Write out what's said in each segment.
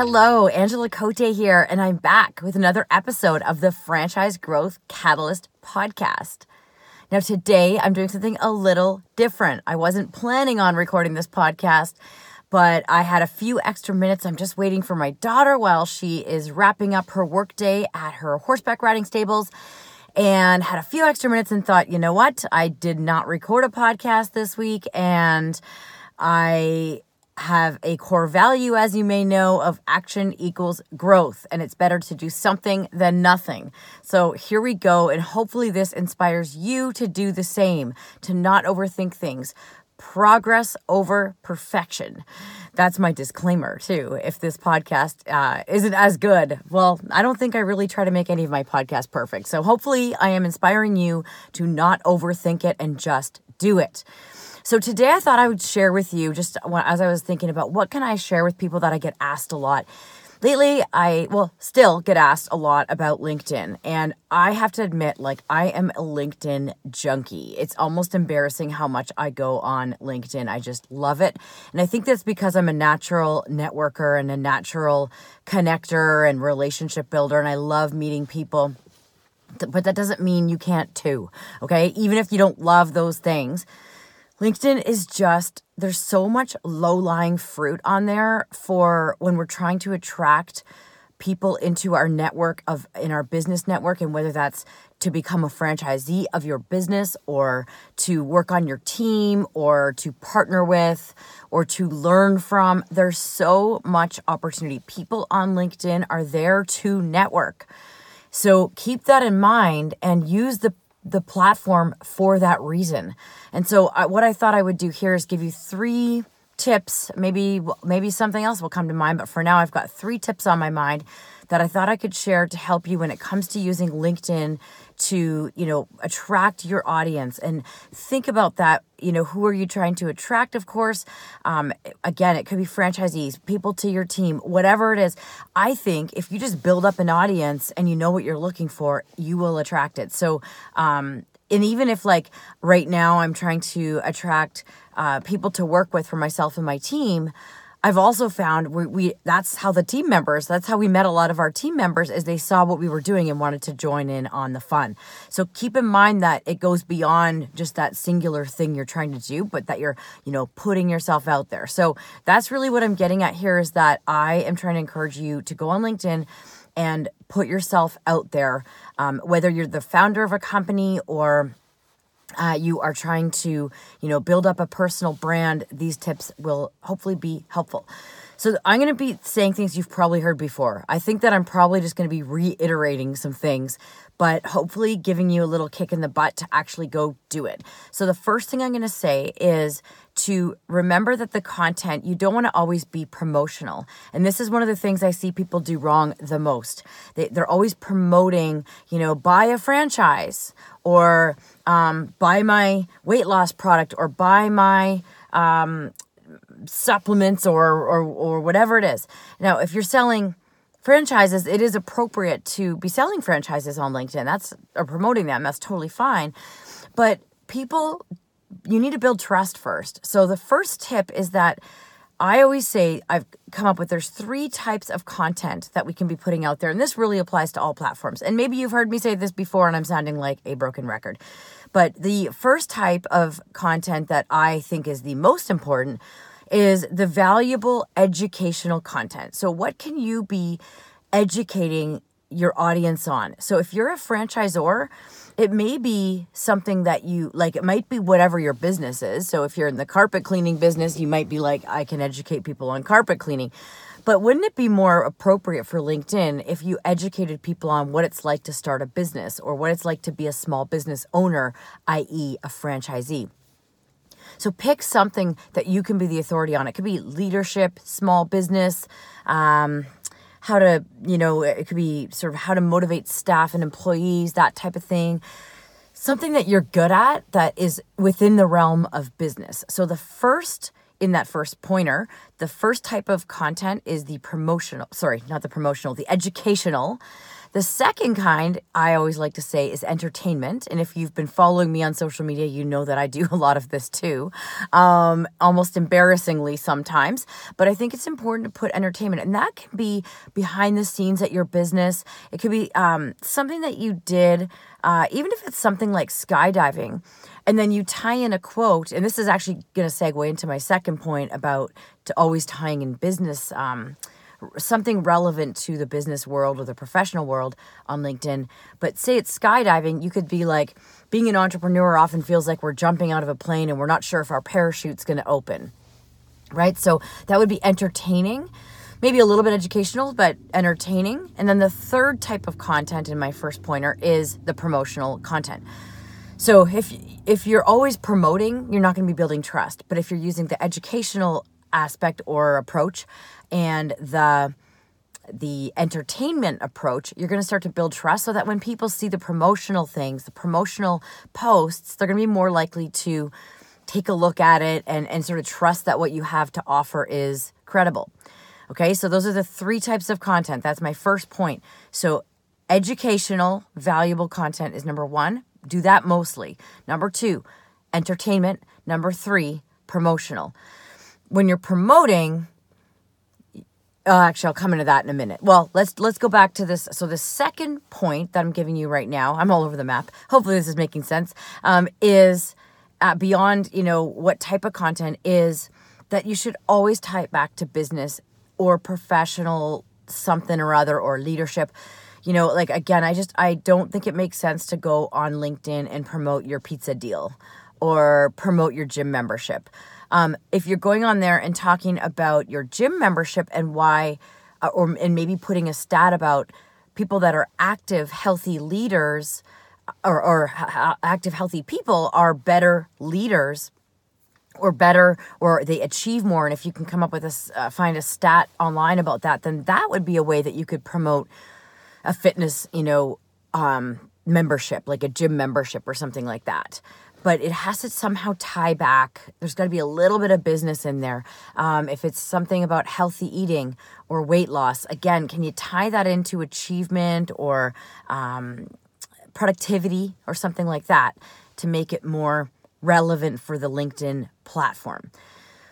Hello, Angela Cote here, and I'm back with another episode of the Franchise Growth Catalyst podcast. Now, today I'm doing something a little different. I wasn't planning on recording this podcast, but I had a few extra minutes. I'm just waiting for my daughter while she is wrapping up her workday at her horseback riding stables and had a few extra minutes and thought, you know what? I did not record a podcast this week and I have a core value, as you may know, of action equals growth, and it's better to do something than nothing. So here we go, and hopefully, this inspires you to do the same, to not overthink things. Progress over perfection. That's my disclaimer, too. If this podcast uh, isn't as good, well, I don't think I really try to make any of my podcasts perfect. So hopefully, I am inspiring you to not overthink it and just do it. So today I thought I would share with you just as I was thinking about what can I share with people that I get asked a lot. Lately, I well, still get asked a lot about LinkedIn, and I have to admit like I am a LinkedIn junkie. It's almost embarrassing how much I go on LinkedIn. I just love it. And I think that's because I'm a natural networker and a natural connector and relationship builder and I love meeting people but that doesn't mean you can't too. Okay? Even if you don't love those things, LinkedIn is just, there's so much low lying fruit on there for when we're trying to attract people into our network of in our business network and whether that's to become a franchisee of your business or to work on your team or to partner with or to learn from there's so much opportunity. People on linkedin are there to network. So keep that in mind and use the the platform for that reason. And so I, what I thought I would do here is give you three tips. Maybe maybe something else will come to mind, but for now I've got three tips on my mind that I thought I could share to help you when it comes to using LinkedIn to, you know, attract your audience and think about that. You know, who are you trying to attract? Of course, um, again, it could be franchisees, people to your team, whatever it is. I think if you just build up an audience and you know what you're looking for, you will attract it. So, um, and even if like right now I'm trying to attract uh, people to work with for myself and my team, I've also found we, we that's how the team members that's how we met a lot of our team members is they saw what we were doing and wanted to join in on the fun. So keep in mind that it goes beyond just that singular thing you're trying to do, but that you're you know putting yourself out there. So that's really what I'm getting at here is that I am trying to encourage you to go on LinkedIn and put yourself out there, um, whether you're the founder of a company or uh, you are trying to you know build up a personal brand. These tips will hopefully be helpful so i'm going to be saying things you've probably heard before. I think that i'm probably just going to be reiterating some things but hopefully giving you a little kick in the butt to actually go do it. So the first thing i'm going to say is to remember that the content you don't want to always be promotional. And this is one of the things i see people do wrong the most. They, they're always promoting you know buy a franchise or um, buy my weight loss product or buy my um, supplements or, or or whatever it is. Now, if you're selling franchises, it is appropriate to be selling franchises on LinkedIn. That's or promoting them. That's totally fine. But people, you need to build trust first. So the first tip is that I always say I've come up with there's three types of content that we can be putting out there and this really applies to all platforms. And maybe you've heard me say this before and I'm sounding like a broken record. But the first type of content that I think is the most important is the valuable educational content. So what can you be educating your audience on? So if you're a franchisor, it may be something that you like it might be whatever your business is so if you're in the carpet cleaning business you might be like i can educate people on carpet cleaning but wouldn't it be more appropriate for linkedin if you educated people on what it's like to start a business or what it's like to be a small business owner i.e a franchisee so pick something that you can be the authority on it could be leadership small business um, how to, you know, it could be sort of how to motivate staff and employees, that type of thing. Something that you're good at that is within the realm of business. So the first in that first pointer, the first type of content is the promotional, sorry, not the promotional, the educational. The second kind, I always like to say, is entertainment. And if you've been following me on social media, you know that I do a lot of this too, um, almost embarrassingly sometimes. But I think it's important to put entertainment, and that can be behind the scenes at your business. It could be um, something that you did, uh, even if it's something like skydiving and then you tie in a quote and this is actually going to segue into my second point about to always tying in business um, something relevant to the business world or the professional world on linkedin but say it's skydiving you could be like being an entrepreneur often feels like we're jumping out of a plane and we're not sure if our parachute's going to open right so that would be entertaining maybe a little bit educational, but entertaining. And then the third type of content in my first pointer is the promotional content. So if if you're always promoting, you're not going to be building trust. But if you're using the educational aspect or approach and the the entertainment approach, you're going to start to build trust so that when people see the promotional things, the promotional posts, they're going to be more likely to take a look at it and, and sort of trust that what you have to offer is credible. Okay, so those are the three types of content. That's my first point. So, educational, valuable content is number one do that mostly. Number two, entertainment. Number three, promotional. When you're promoting, uh, actually, I'll come into that in a minute. Well, let's let's go back to this. So the second point that I'm giving you right now, I'm all over the map. Hopefully, this is making sense. Um, is uh, beyond you know what type of content is that you should always tie it back to business or professional something or other or leadership you know, like again, I just I don't think it makes sense to go on LinkedIn and promote your pizza deal or promote your gym membership. Um, if you're going on there and talking about your gym membership and why, uh, or and maybe putting a stat about people that are active, healthy leaders, or, or active, healthy people are better leaders or better or they achieve more and if you can come up with a uh, find a stat online about that then that would be a way that you could promote a fitness, you know, um, membership, like a gym membership or something like that. But it has to somehow tie back. There's got to be a little bit of business in there. Um, if it's something about healthy eating or weight loss, again, can you tie that into achievement or um, productivity or something like that to make it more relevant for the LinkedIn platform?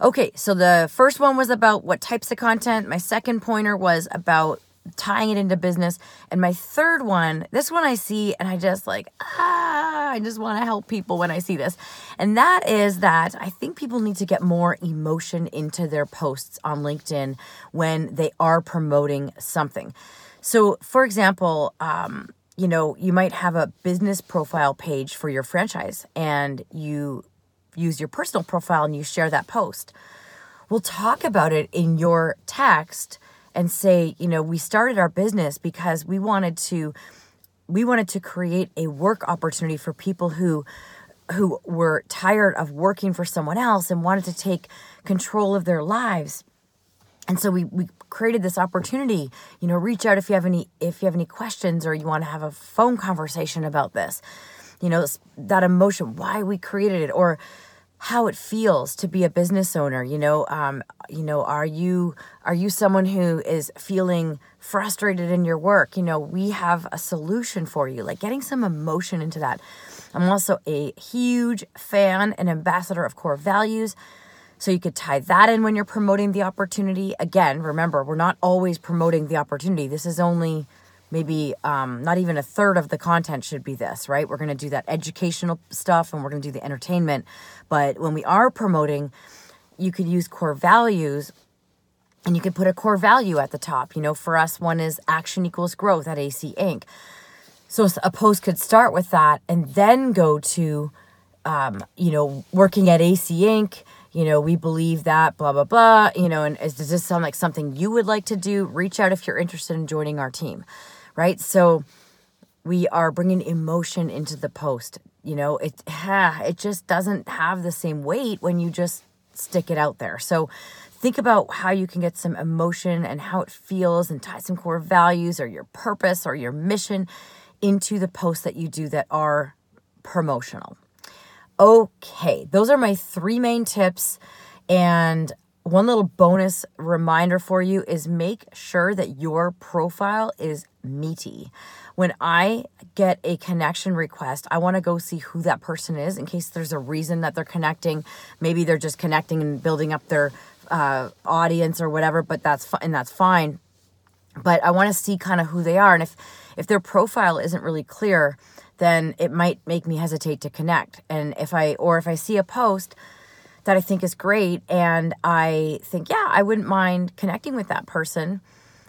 Okay, so the first one was about what types of content. My second pointer was about tying it into business. And my third one, this one I see and I just like, ah, I just want to help people when I see this. And that is that I think people need to get more emotion into their posts on LinkedIn when they are promoting something. So, for example, um, you know, you might have a business profile page for your franchise and you use your personal profile and you share that post. We'll talk about it in your text and say, you know, we started our business because we wanted to we wanted to create a work opportunity for people who who were tired of working for someone else and wanted to take control of their lives. And so we we created this opportunity, you know, reach out if you have any if you have any questions or you want to have a phone conversation about this. You know, that emotion, why we created it or how it feels to be a business owner you know um, you know are you are you someone who is feeling frustrated in your work? You know we have a solution for you like getting some emotion into that. I'm also a huge fan and ambassador of core values so you could tie that in when you're promoting the opportunity. Again remember we're not always promoting the opportunity. This is only maybe um, not even a third of the content should be this, right? We're going to do that educational stuff and we're going to do the entertainment. But when we are promoting, you could use core values and you could put a core value at the top. You know, for us, one is action equals growth at AC Inc. So a post could start with that and then go to, um, you know, working at AC Inc you know, we believe that, blah, blah, blah, you know, and is, does this sound like something you would like to do? Reach out if you're interested in joining our team right? So we are bringing emotion into the post. You know, it it just doesn't have the same weight when you just stick it out there. So think about how you can get some emotion and how it feels and tie some core values or your purpose or your mission into the posts that you do that are promotional. Okay, those are my three main tips And one little bonus reminder for you is make sure that your profile is meaty. When I get a connection request, I want to go see who that person is in case there's a reason that they're connecting. Maybe they're just connecting and building up their uh, audience or whatever, but that's fine and that's fine. But I want to see kind of who they are, and if if their profile isn't really clear, then it might make me hesitate to connect. And if I or if I see a post that I think is great and I think, yeah, I wouldn't mind connecting with that person.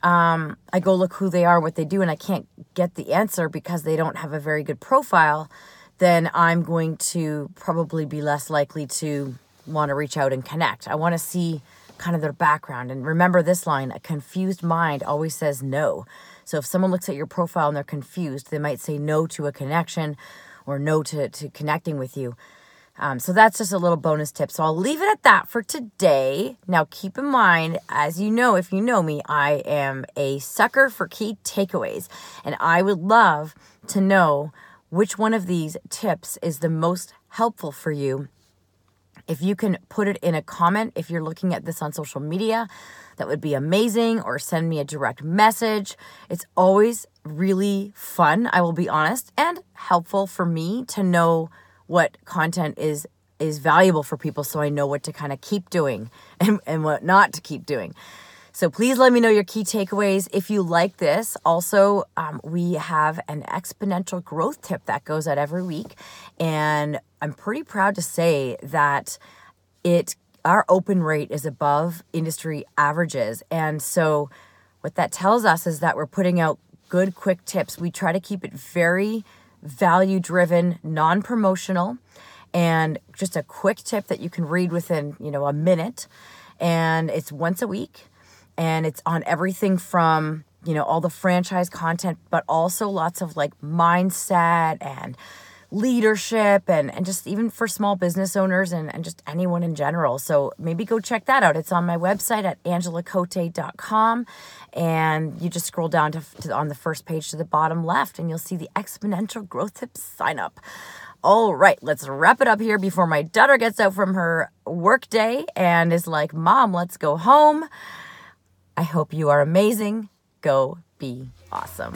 Um, I go look who they are, what they do, and I can't get the answer because they don't have a very good profile, then I'm going to probably be less likely to want to reach out and connect. I want to see kind of their background. And remember this line a confused mind always says no. So if someone looks at your profile and they're confused, they might say no to a connection or no to, to connecting with you. Um, so that's just a little bonus tip. So I'll leave it at that for today. Now, keep in mind, as you know, if you know me, I am a sucker for key takeaways, and I would love to know which one of these tips is the most helpful for you. If you can put it in a comment, if you're looking at this on social media, that would be amazing, or send me a direct message. It's always really fun, I will be honest, and helpful for me to know what content is is valuable for people so I know what to kind of keep doing and, and what not to keep doing. So please let me know your key takeaways. If you like this, also, um, we have an exponential growth tip that goes out every week. And I'm pretty proud to say that it our open rate is above industry averages. And so what that tells us is that we're putting out good quick tips. We try to keep it very value driven, non promotional, and just a quick tip that you can read within, you know, a minute. And it's once a week and it's on everything from, you know, all the franchise content, but also lots of like mindset and leadership and, and just even for small business owners and, and just anyone in general. So maybe go check that out. It's on my website at angelacote.com. And you just scroll down to, to on the first page to the bottom left and you'll see the exponential growth tips sign up. All right, let's wrap it up here before my daughter gets out from her work day and is like, Mom, let's go home. I hope you are amazing. Go be awesome.